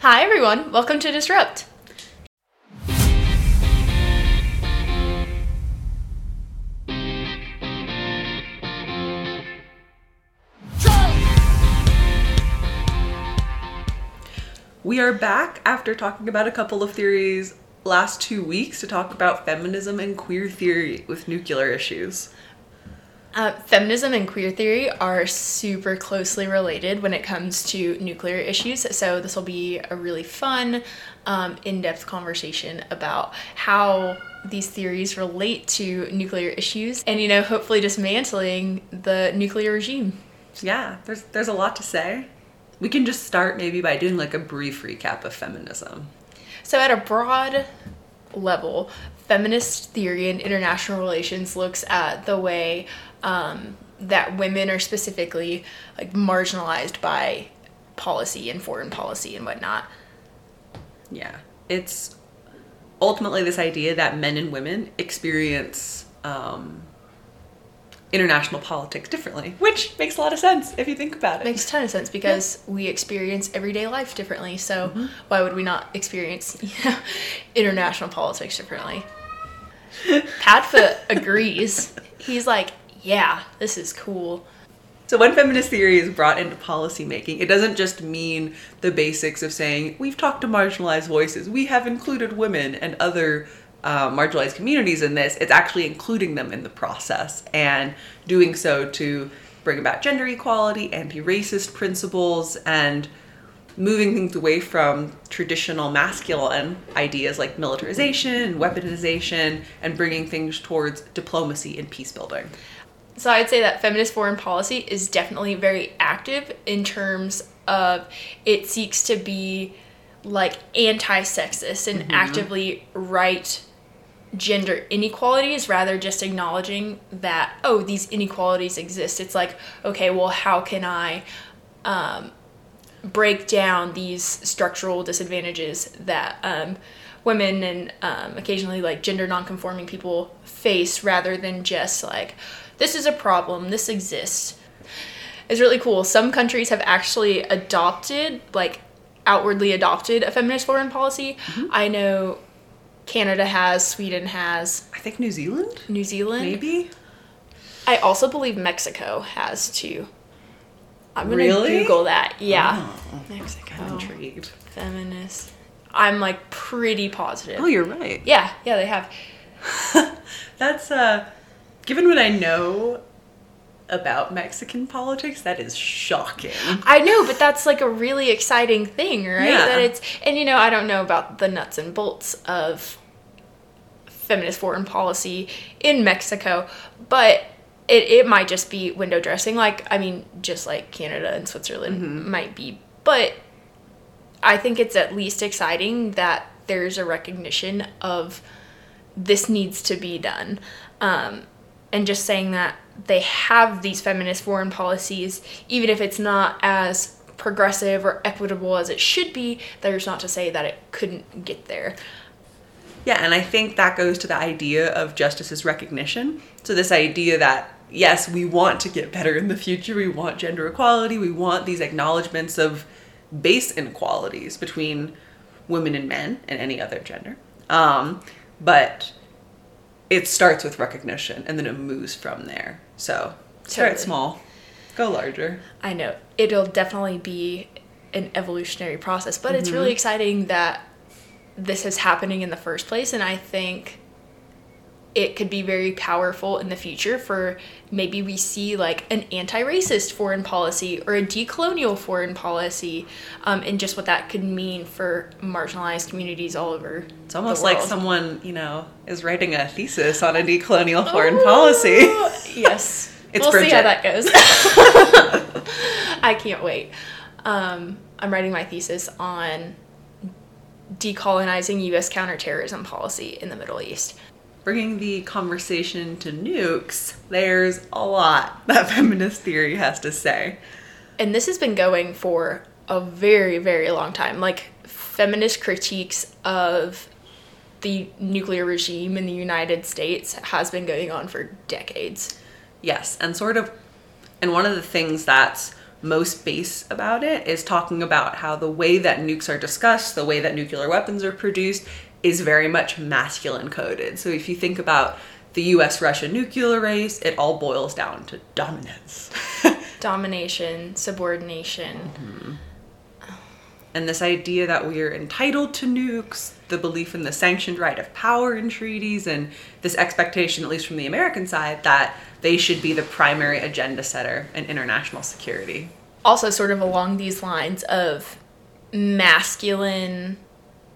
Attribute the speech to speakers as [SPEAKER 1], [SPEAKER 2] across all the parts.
[SPEAKER 1] Hi, everyone. Welcome to Disrupt.
[SPEAKER 2] We are back after talking about a couple of theories last two weeks to talk about feminism and queer theory with nuclear issues.
[SPEAKER 1] Uh, feminism and queer theory are super closely related when it comes to nuclear issues. So, this will be a really fun, um, in depth conversation about how these theories relate to nuclear issues and, you know, hopefully dismantling the nuclear regime.
[SPEAKER 2] Yeah, there's there's a lot to say. We can just start maybe by doing like a brief recap of feminism.
[SPEAKER 1] So, at a broad level, feminist theory in international relations looks at the way um, that women are specifically like marginalized by policy and foreign policy and whatnot.
[SPEAKER 2] Yeah, it's ultimately this idea that men and women experience um, international politics differently, which makes a lot of sense if you think about it.
[SPEAKER 1] Makes a ton of sense because we experience everyday life differently. So
[SPEAKER 2] Mm-hmm.
[SPEAKER 1] why would we not experience you know, international politics differently? Padfoot agrees. He's like, yeah, this is cool.
[SPEAKER 2] So when feminist theory is brought into policymaking, it doesn't just mean the basics of saying we've talked to marginalized voices, we have included women and other uh, marginalized communities in this. It's actually including them in the process and doing so to bring about gender equality, anti-racist principles, and moving things away from traditional masculine ideas like militarization and weaponization, and bringing things towards diplomacy and peace building.
[SPEAKER 1] So I'd say that feminist foreign policy is definitely very active in terms of it seeks to be like anti-sexist and actively right gender inequalities rather just acknowledging that oh these inequalities exist. It's like okay well how can i um, break down these structural disadvantages that um, women and um, occasionally like gender nonconforming people face rather than just like this is a problem. This exists. It's really cool. Some countries have actually adopted like outwardly adopted a feminist foreign policy. I know canada has sweden has.
[SPEAKER 2] I think New Zealand,
[SPEAKER 1] new zealand?
[SPEAKER 2] Maybe.
[SPEAKER 1] i also believe mexico has too. I'm gonna
[SPEAKER 2] Really?
[SPEAKER 1] google that. Yeah.
[SPEAKER 2] Oh,
[SPEAKER 1] mexico.
[SPEAKER 2] I'm intrigued.
[SPEAKER 1] feminist. I'm like pretty positive.
[SPEAKER 2] Oh, you're right.
[SPEAKER 1] yeah. Yeah they have.
[SPEAKER 2] That's uh given what I know about Mexican politics, that is shocking.
[SPEAKER 1] I know, but that's like a really exciting thing, right?
[SPEAKER 2] Yeah.
[SPEAKER 1] That it's and you know, I don't know about the nuts and bolts of feminist foreign policy in Mexico, but it, it might just be window dressing, like I mean, just like Canada and Switzerland might be. But I think it's at least exciting that there's a recognition of this needs to be done. Um, and just saying that they have these feminist foreign policies, even if it's not as progressive or equitable as it should be, there's not to say that it couldn't get there.
[SPEAKER 2] Yeah, and I think that goes to the idea of justice as recognition. So this idea that yes, we want to get better in the future, we want gender equality, we want these acknowledgments of base inequalities between women and men and any other gender. Um, but it starts with recognition and then it moves from there. So start
[SPEAKER 1] Totally.
[SPEAKER 2] small, go larger.
[SPEAKER 1] I know it'll definitely be an evolutionary process, but it's really mm-hmm. exciting that this is happening in the first place, and I think it could be very powerful in the future for maybe we see like an anti-racist foreign policy or a decolonial foreign policy um, and just what that could mean for marginalized communities all over
[SPEAKER 2] It's almost like someone, you know, is writing a thesis on a decolonial foreign policy.
[SPEAKER 1] yes.
[SPEAKER 2] It's
[SPEAKER 1] we'll see how that goes. I can't wait. Um, I'm writing my thesis on decolonizing U.S. counterterrorism policy in the Middle East.
[SPEAKER 2] Bringing the conversation to nukes, there's a lot that feminist theory has to say.
[SPEAKER 1] And this has been going for a very, very long time. Like, feminist critiques of the nuclear regime in the United States has been going on for decades.
[SPEAKER 2] Yes, and sort of, and one of the things that's most base about it is talking about how the way that nukes are discussed, the way that nuclear weapons are produced, is very much masculine coded. So if you think about the US Russia nuclear race, it all boils down to dominance.
[SPEAKER 1] Domination, subordination.
[SPEAKER 2] Mm-hmm. And this idea that we are entitled to nukes, the belief in the sanctioned right of power in treaties, and this expectation, at least from the American side, that they should be the primary agenda setter in international security.
[SPEAKER 1] Also, sort of along these lines of masculine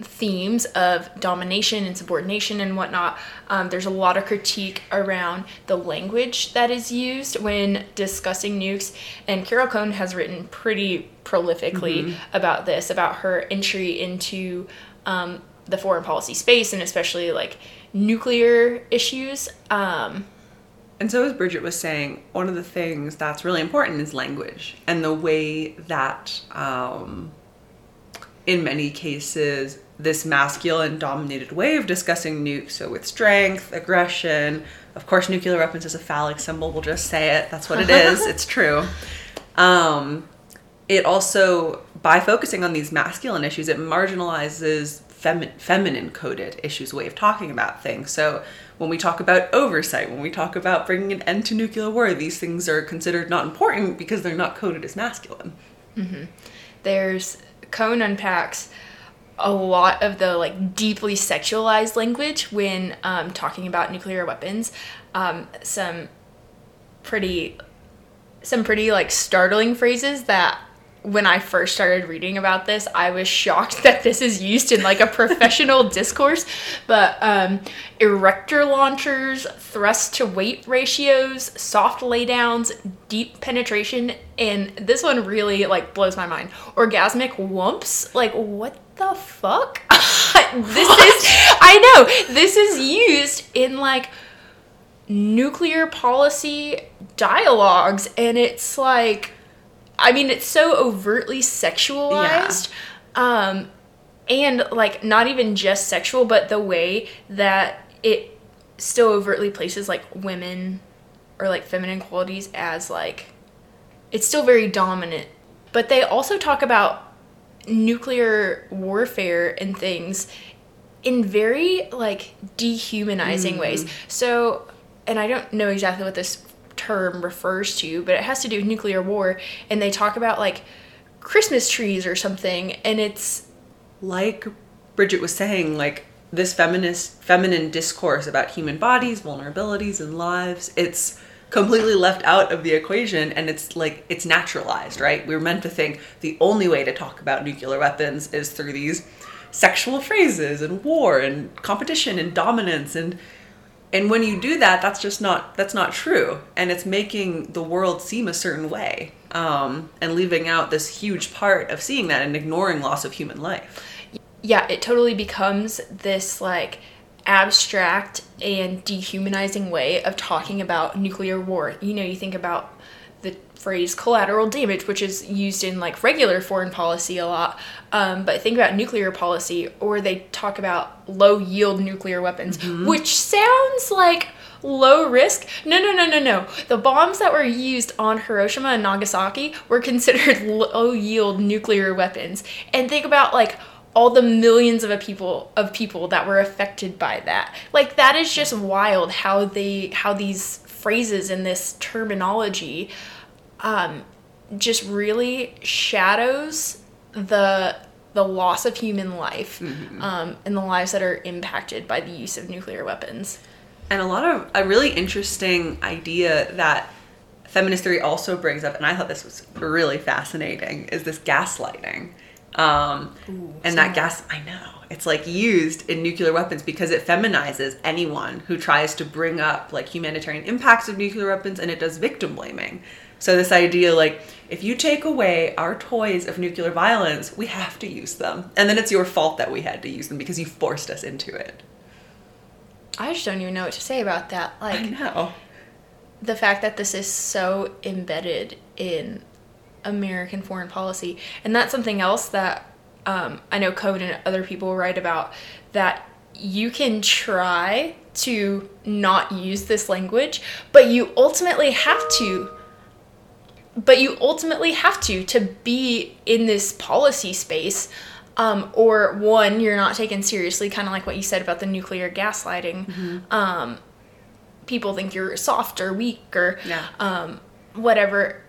[SPEAKER 1] themes of domination and subordination and whatnot. Um, there's a lot of critique around the language that is used when discussing nukes, and Carol Cohn has written pretty prolifically mm-hmm. about this, about her entry into um, the foreign policy space and especially like nuclear issues. Um,
[SPEAKER 2] and so, as Bridget was saying, one of the things that's really important is language and the way that, um, in many cases, this masculine dominated way of discussing nukes. So, with strength, aggression, of course, nuclear weapons is a phallic symbol. We'll just say it. That's what it is. it's true. Um, it also, by focusing on these masculine issues, it marginalizes femi- feminine coded issues, way of talking about things. So, when we talk about oversight, when we talk about bringing an end to nuclear war, these things are considered not important because they're not coded as masculine.
[SPEAKER 1] Mm-hmm. There's Cohn unpacks a lot of the like deeply sexualized language when um, talking about nuclear weapons. Um, some pretty, some pretty like startling phrases that when I first started reading about this, I was shocked that this is used in like a professional discourse. But um, erector launchers, thrust to weight ratios, soft laydowns, deep penetration, and this one really like blows my mind. Orgasmic whumps, like what the fuck? this is I know this is used in like nuclear policy dialogues, and it's like I mean, it's so overtly sexualized. Yeah. Um, and like not even just sexual, but the way that it still overtly places like women or like feminine qualities as like it's still very dominant. But they also talk about nuclear warfare and things in very like dehumanizing mm. ways. So, and I don't know exactly what this term refers to, but it has to do with nuclear war. And they talk about like Christmas trees or something, and it's
[SPEAKER 2] like Bridget was saying, like this feminist feminine discourse about human bodies, vulnerabilities, and lives. It's completely left out of the equation and it's like it's naturalized, right? We are meant to think the only way to talk about nuclear weapons is through these sexual phrases and war and competition and dominance and and when you do that that's just not that's not true and it's making the world seem a certain way um, and leaving out this huge part of seeing that and ignoring loss of human life
[SPEAKER 1] yeah it totally becomes this like abstract and dehumanizing way of talking about nuclear war you know you think about the phrase collateral damage, which is used in like regular foreign policy a lot. Um, but think about nuclear policy, or they talk about low yield nuclear weapons, mm-hmm. which sounds like low risk. No, no, no, no, no. The bombs that were used on Hiroshima and Nagasaki were considered low yield nuclear weapons. And think about like all the millions of a people of people that were affected by that. Like that is just wild how they how these phrases and this terminology um, just really shadows the the loss of human life mm-hmm. um, and the lives that are impacted by the use of nuclear weapons.
[SPEAKER 2] And a lot of a really interesting idea that feminist theory also brings up, and I thought this was really fascinating, is this gaslighting. Um, Ooh, and that gas, I know, it's like used in nuclear weapons because it feminizes anyone who tries to bring up like humanitarian impacts of nuclear weapons and it does victim blaming. So this idea like if you take away our toys of nuclear violence, we have to use them. And then it's your fault that we had to use them because you forced us into it.
[SPEAKER 1] I just don't even know what to say about that. Like
[SPEAKER 2] I know.
[SPEAKER 1] The fact that this is so embedded in American foreign policy. And that's something else that um, I know Cohn and other people write about that you can try to not use this language, but you ultimately have to but you ultimately have to to be in this policy space um, or one you're not taken seriously kind of like what you said about the nuclear gaslighting
[SPEAKER 2] Mm-hmm.
[SPEAKER 1] um, people think you're soft or weak or
[SPEAKER 2] Yeah.
[SPEAKER 1] um, whatever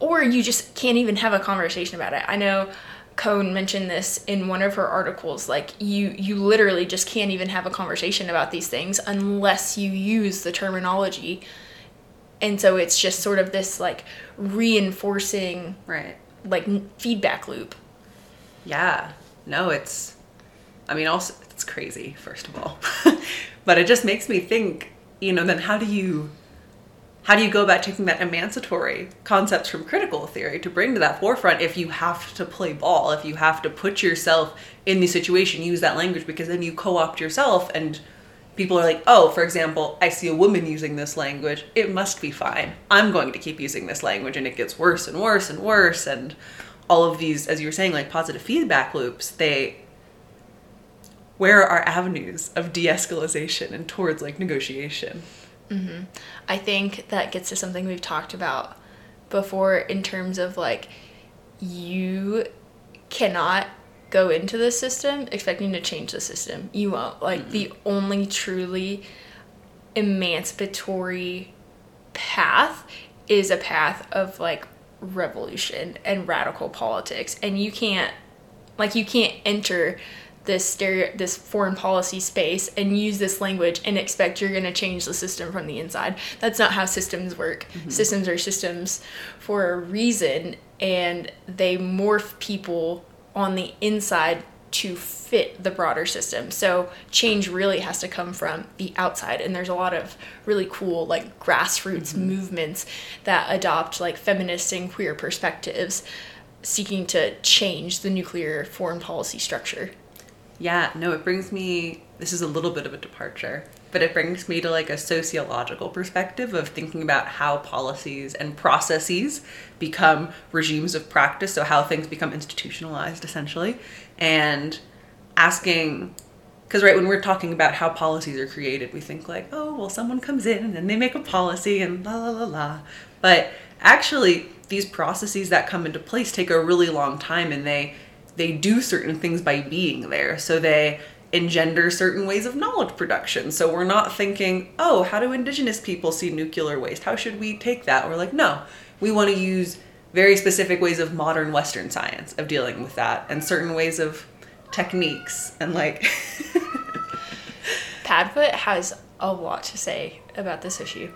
[SPEAKER 1] or you just can't even have a conversation about it i know Cohn mentioned this in one of her articles like you you literally just can't even have a conversation about these things unless you use the terminology and so it's just sort of this like reinforcing
[SPEAKER 2] Right.
[SPEAKER 1] like n- feedback loop
[SPEAKER 2] Yeah. No, it's. I mean, also, it's crazy, first of all. but it just makes me think, you know, then how do you. How do you go about taking that emancipatory concepts from critical theory to bring to that forefront if you have to play ball, if you have to put yourself in the situation, use that language, because then you co opt yourself and people are like, oh, for example, I see a woman using this language, it must be fine. I'm going to keep using this language, and it gets worse and worse and worse. And all of these, as you were saying, like positive feedback loops, they. Where are avenues of de escalation and towards like negotiation? Mm-hmm.
[SPEAKER 1] I think that gets to something we've talked about before in terms of like you cannot go into the system expecting to change the system. You won't. Like the mm-hmm. only truly emancipatory path is a path of like revolution and radical politics and you can't like you can't enter this stereo this foreign policy space and use this language and expect you're going to change the system from the inside. That's not how systems work. Mm-hmm. Systems are systems for a reason and they morph people on the inside to fit the broader system. So change really has to come from the outside and there's a lot of really cool like grassroots mm-hmm. movements that adopt like feminist and queer perspectives seeking to change the nuclear foreign policy structure
[SPEAKER 2] Yeah, no, it brings me. This is a little bit of a departure, but it brings me to like a sociological perspective of thinking about how policies and processes become regimes of practice, so how things become institutionalized essentially, and asking. Because, right, when we're talking about how policies are created, we think like, oh, well, someone comes in and they make a policy and la la la la. But actually, these processes that come into place take a really long time and they they do certain things by being there. So they engender certain ways of knowledge production. So we're not thinking, oh, how do indigenous people see nuclear waste? How should we take that? We're like, no, we want to use very specific ways of modern Western science of dealing with that and certain ways of techniques and like
[SPEAKER 1] padfoot has a lot to say about this issue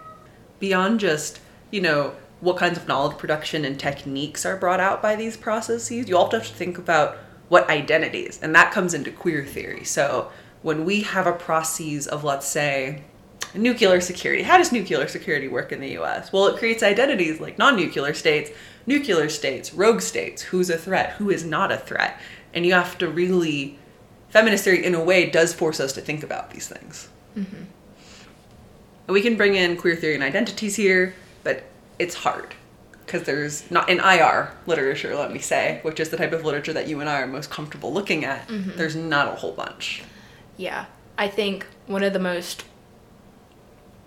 [SPEAKER 2] beyond just, you know, what kinds of knowledge production and techniques are brought out by these processes, you also have to think about what identities, and that comes into queer theory. So when we have a process of, let's say, nuclear security, how does nuclear security work in the US? Well, it creates identities like non nuclear states, nuclear states, rogue states, who's a threat, who is not a threat. And you have to really, feminist theory in a way does force us to think about these things. Mm-hmm. And we can bring in queer theory and identities here, but it's hard because there's not in IR literature, let me say, which is the type of literature that you and I are most comfortable looking at. There's not a whole bunch.
[SPEAKER 1] Yeah, I think one of the most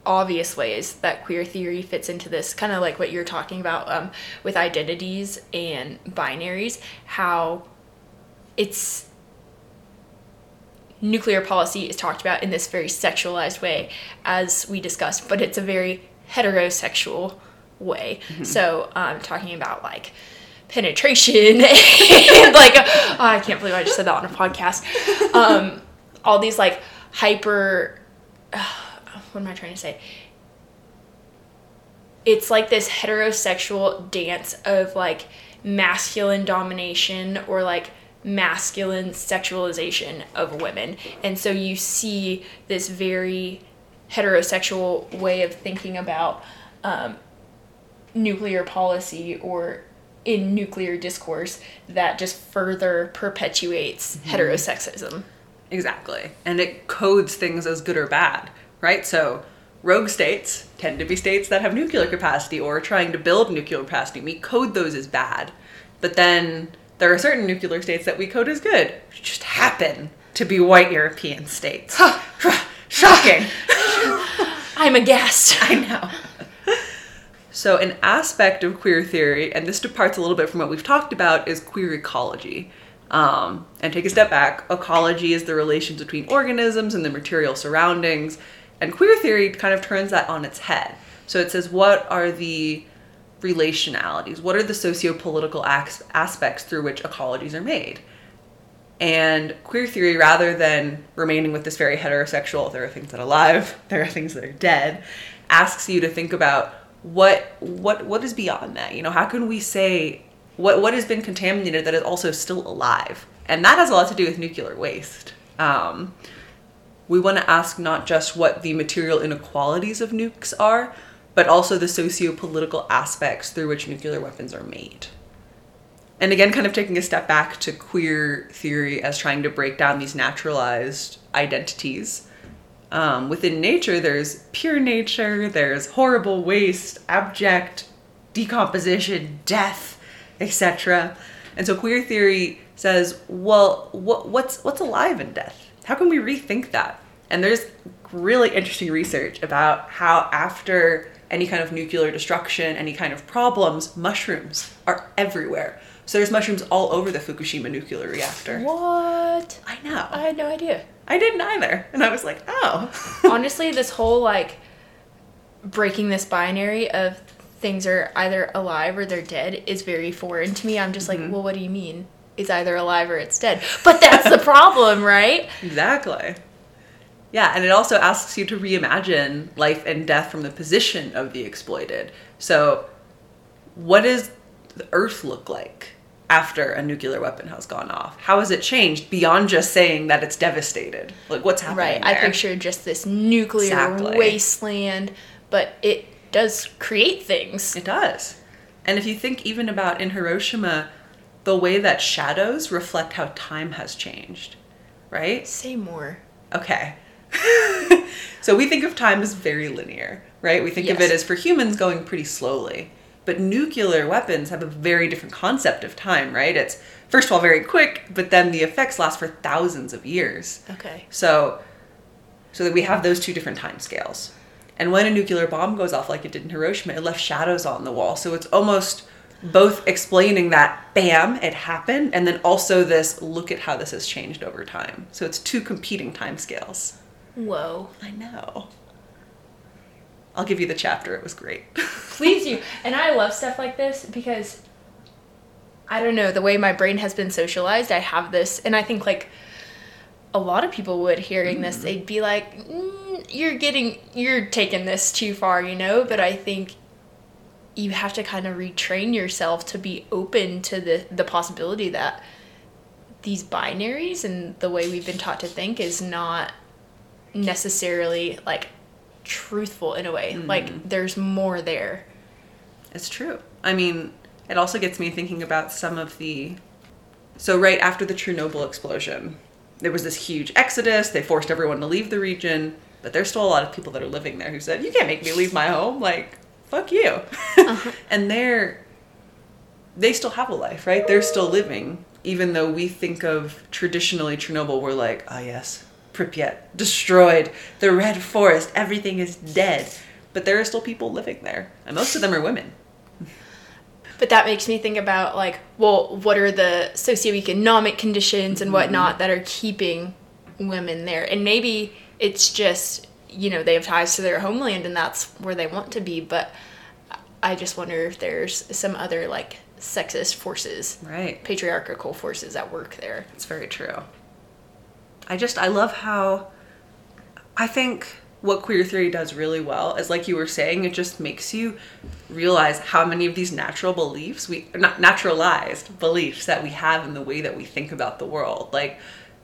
[SPEAKER 1] obvious ways that queer theory fits into this, kind of like what you're talking about um, with identities and binaries, how it's nuclear policy is talked about in this very sexualized way, as we discussed, but it's a very heterosexual way. So, um, talking about like penetration like, oh, I can't believe I just said that on a podcast. Um, all these like hyper what am I trying to say? It's like this heterosexual dance of like masculine domination or like masculine sexualization of women. And so you see this very heterosexual way of thinking about um, nuclear policy or in nuclear discourse that just further perpetuates mhm. heterosexism.
[SPEAKER 2] Exactly. And it codes things as good or bad, right? So rogue states tend to be states that have nuclear capacity or are trying to build nuclear capacity. We code those as bad. But then there are certain nuclear states that we code as good, which just happen to be white European states. Shocking.
[SPEAKER 1] I'm aghast.
[SPEAKER 2] I know. So, an aspect of queer theory, and this departs a little bit from what we've talked about, is queer ecology. Um, and take a step back, ecology is the relations between organisms and the material surroundings. And queer theory kind of turns that on its head. So it says, what are the relationalities? What are the socio political aspects through which ecologies are made? And queer theory, rather than remaining with this very heterosexual, there are things that are alive, there are things that are dead, asks you to think about what what what is beyond that. You know, how can we say what what has been contaminated that is also still alive? And that has a lot to do with nuclear waste. Um, we want to ask not just what the material inequalities of nukes are, but also the socio political aspects through which nuclear weapons are made and again, kind of taking a step back to queer theory as trying to break down these naturalized identities. Um, within nature, there's pure nature, there's horrible waste, abject decomposition, death, etc. And so queer theory says, well, what, what's what's alive in death? How can we rethink that? And there's really interesting research about how after any kind of nuclear destruction, any kind of problems, mushrooms are everywhere. So there's mushrooms all over the Fukushima nuclear reactor.
[SPEAKER 1] What?
[SPEAKER 2] I know.
[SPEAKER 1] I had no idea.
[SPEAKER 2] I didn't either. And I was like, oh.
[SPEAKER 1] Honestly, this whole like breaking this binary of things are either alive or they're dead is very foreign to me. I'm just like, mm-hmm. well, what do you mean? It's either alive or it's dead. But that's the problem, right?
[SPEAKER 2] Exactly. Yeah, and it also asks you to reimagine life and death from the position of the exploited. So, what does the Earth look like? After a nuclear weapon has gone off? How has it changed beyond just saying that it's devastated? Like what's happening? Right.
[SPEAKER 1] There? I picture just this nuclear exactly. wasteland, but it does create things.
[SPEAKER 2] It does. And if you think even about in Hiroshima, the way that shadows reflect how time has changed, right?
[SPEAKER 1] Say more.
[SPEAKER 2] Okay. so we think of time as very linear, right? We think yes. of it as for humans going pretty slowly. But nuclear weapons have a very different concept of time, right? It's first of all very quick, but then the effects last for thousands of years.
[SPEAKER 1] Okay.
[SPEAKER 2] So so that we have those two different time scales. And when a nuclear bomb goes off like it did in Hiroshima, it left shadows on the wall. So it's almost both explaining that bam, it happened, and then also this look at how this has changed over time. So it's two competing time scales.
[SPEAKER 1] Whoa.
[SPEAKER 2] I know. I'll give you the chapter. It was great.
[SPEAKER 1] Please do. And I love stuff like this because I don't know, the way my brain has been socialized, I have this and I think like a lot of people would hearing this, mm-hmm. they'd be like, mm, "You're getting, you're taking this too far," you know. But I think you have to kind of retrain yourself to be open to the the possibility that these binaries and the way we've been taught to think is not necessarily like truthful in a way. Mm-hmm. Like there's more there.
[SPEAKER 2] It's true. I mean, it also gets me thinking about some of the so right after the Chernobyl explosion, there was this huge exodus. They forced everyone to leave the region, but there's still a lot of people that are living there who said, "You can't make me leave my home." Like, fuck you. Uh-huh. and they're they still have a life, right? They're still living even though we think of traditionally Chernobyl, we're like, oh yes, Pripyat, destroyed, the red forest, everything is dead. But there are still people living there, and most of them are women.
[SPEAKER 1] But that makes me think about like, well, what are the socioeconomic conditions and whatnot mm-hmm. that are keeping women there? And maybe it's just, you know, they have ties to their homeland and that's where they want to be. But I just wonder if there's some other like sexist forces,
[SPEAKER 2] right?
[SPEAKER 1] Patriarchal forces at work there.
[SPEAKER 2] It's very true. I just I love how I think what queer theory does really well is like you were saying it just makes you realize how many of these natural beliefs we not naturalized beliefs that we have in the way that we think about the world. Like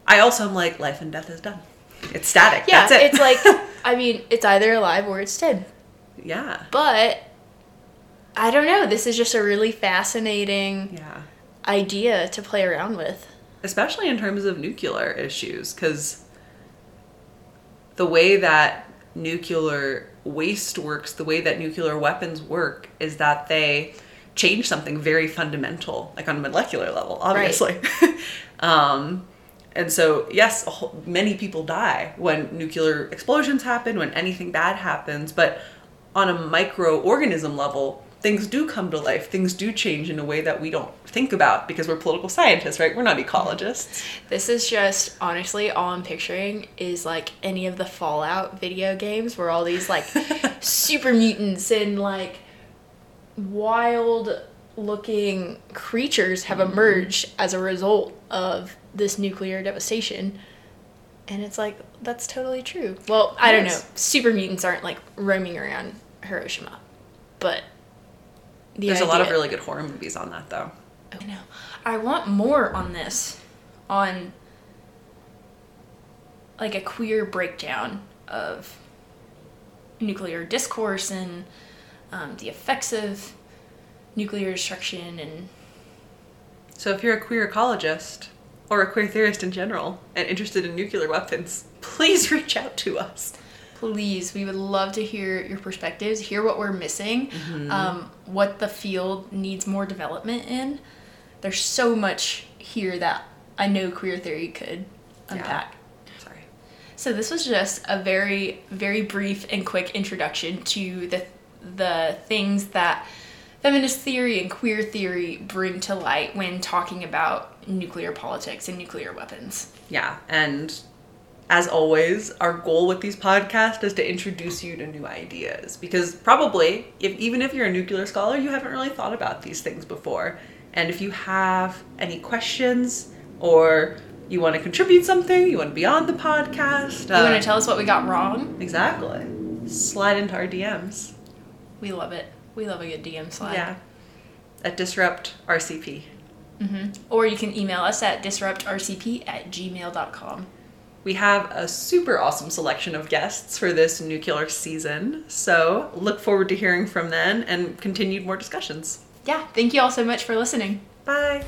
[SPEAKER 2] i also am like life and death is done it's static. Yeah it.
[SPEAKER 1] it's like i mean it's either alive or it's dead.
[SPEAKER 2] Yeah.
[SPEAKER 1] But i don't know this is just a really fascinating
[SPEAKER 2] yeah.
[SPEAKER 1] idea to play around with
[SPEAKER 2] especially in terms of nuclear issues, because the way that nuclear waste works, the way that nuclear weapons work, is that they change something very fundamental, like on a molecular level, obviously. Right. um, and so, yes, whole, many people die when nuclear explosions happen, when anything bad happens, but on a microorganism level, things do come to life, things do change in a way that we don't think about because we're political scientists, right? We're not ecologists.
[SPEAKER 1] This is just honestly all I'm picturing is like any of the Fallout video games where all these like super mutants and like wild looking creatures have mm-hmm. emerged as a result of this nuclear devastation. And it's like, that's totally true. Well, I don't know. Super mutants aren't like roaming around Hiroshima. But the
[SPEAKER 2] There's a lot of really good horror movies on that, though.
[SPEAKER 1] I know. I want more on this, on like a queer breakdown of nuclear discourse and um, the effects of nuclear destruction and
[SPEAKER 2] So if you're a queer ecologist or a queer theorist in general and interested in nuclear weapons, please reach out to us.
[SPEAKER 1] Please we would love to hear your perspectives hear what we're missing um, what the field needs more development in there's so much here that i know queer theory could unpack
[SPEAKER 2] Sorry.
[SPEAKER 1] So this was just a very, very brief and quick introduction to the the things that feminist theory and queer theory bring to light when talking about nuclear politics and nuclear weapons.
[SPEAKER 2] Yeah, and as always, our goal with these podcasts is to introduce you to new ideas because probably, if even if you're a nuclear scholar, you haven't really thought about these things before. And if you have any questions or you want to contribute something, you want to be on the podcast,
[SPEAKER 1] You want to tell us what we got wrong?
[SPEAKER 2] exactly, slide into our DMs.
[SPEAKER 1] We love it. We love a good DM slide.
[SPEAKER 2] Yeah, at disrupt RCP.
[SPEAKER 1] hmm Or you can email us at disruptrcp at gmail.com.
[SPEAKER 2] We have a super awesome selection of guests for this nuclear season, so look forward to hearing from them and continued more discussions.
[SPEAKER 1] Yeah, thank you all so much for listening.
[SPEAKER 2] Bye.